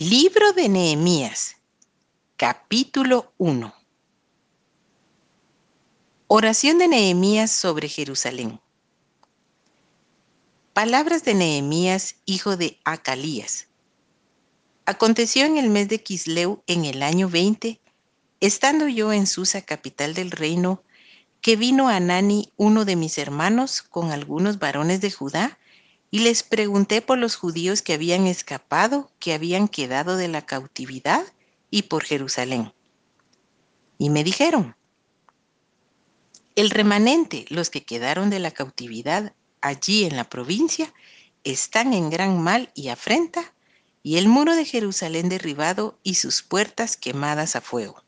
Libro de Nehemías, capítulo 1. Oración de Nehemías sobre Jerusalén. Palabras de Nehemías, hijo de Acalías. Aconteció en el mes de Quisleu, en el año 20, estando yo en Susa, capital del reino, que vino Anani, uno de mis hermanos, con algunos varones de Judá, y les pregunté por los judíos que habían escapado, que habían quedado de la cautividad, y por Jerusalén. Y me dijeron, el remanente, los que quedaron de la cautividad allí en la provincia, están en gran mal y afrenta, y el muro de Jerusalén derribado y sus puertas quemadas a fuego.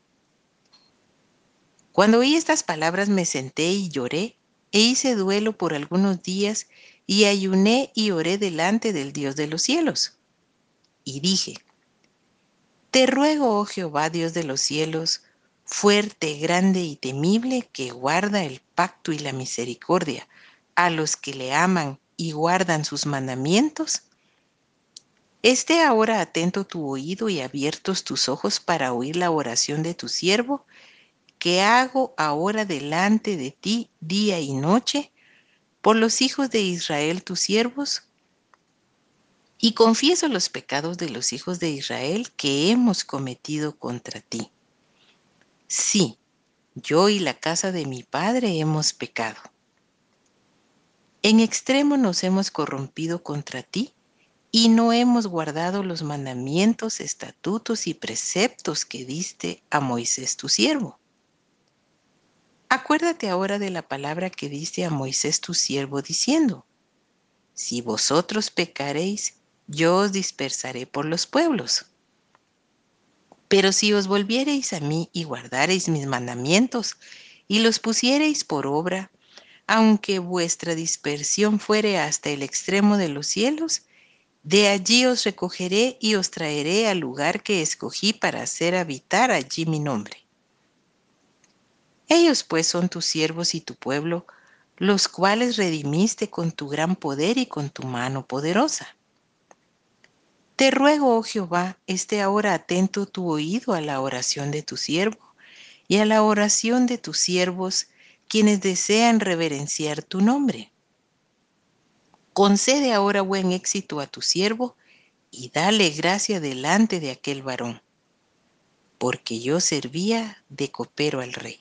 Cuando oí estas palabras me senté y lloré, e hice duelo por algunos días, y ayuné y oré delante del Dios de los cielos. Y dije, Te ruego, oh Jehová, Dios de los cielos, fuerte, grande y temible, que guarda el pacto y la misericordia a los que le aman y guardan sus mandamientos, esté ahora atento tu oído y abiertos tus ojos para oír la oración de tu siervo, que hago ahora delante de ti día y noche, por los hijos de Israel tus siervos, y confieso los pecados de los hijos de Israel que hemos cometido contra ti. Sí, yo y la casa de mi padre hemos pecado. En extremo nos hemos corrompido contra ti y no hemos guardado los mandamientos, estatutos y preceptos que diste a Moisés tu siervo. Acuérdate ahora de la palabra que diste a Moisés tu siervo diciendo, si vosotros pecaréis, yo os dispersaré por los pueblos. Pero si os volviereis a mí y guardareis mis mandamientos y los pusiereis por obra, aunque vuestra dispersión fuere hasta el extremo de los cielos, de allí os recogeré y os traeré al lugar que escogí para hacer habitar allí mi nombre. Ellos pues son tus siervos y tu pueblo, los cuales redimiste con tu gran poder y con tu mano poderosa. Te ruego, oh Jehová, esté ahora atento tu oído a la oración de tu siervo y a la oración de tus siervos, quienes desean reverenciar tu nombre. Concede ahora buen éxito a tu siervo y dale gracia delante de aquel varón, porque yo servía de copero al rey.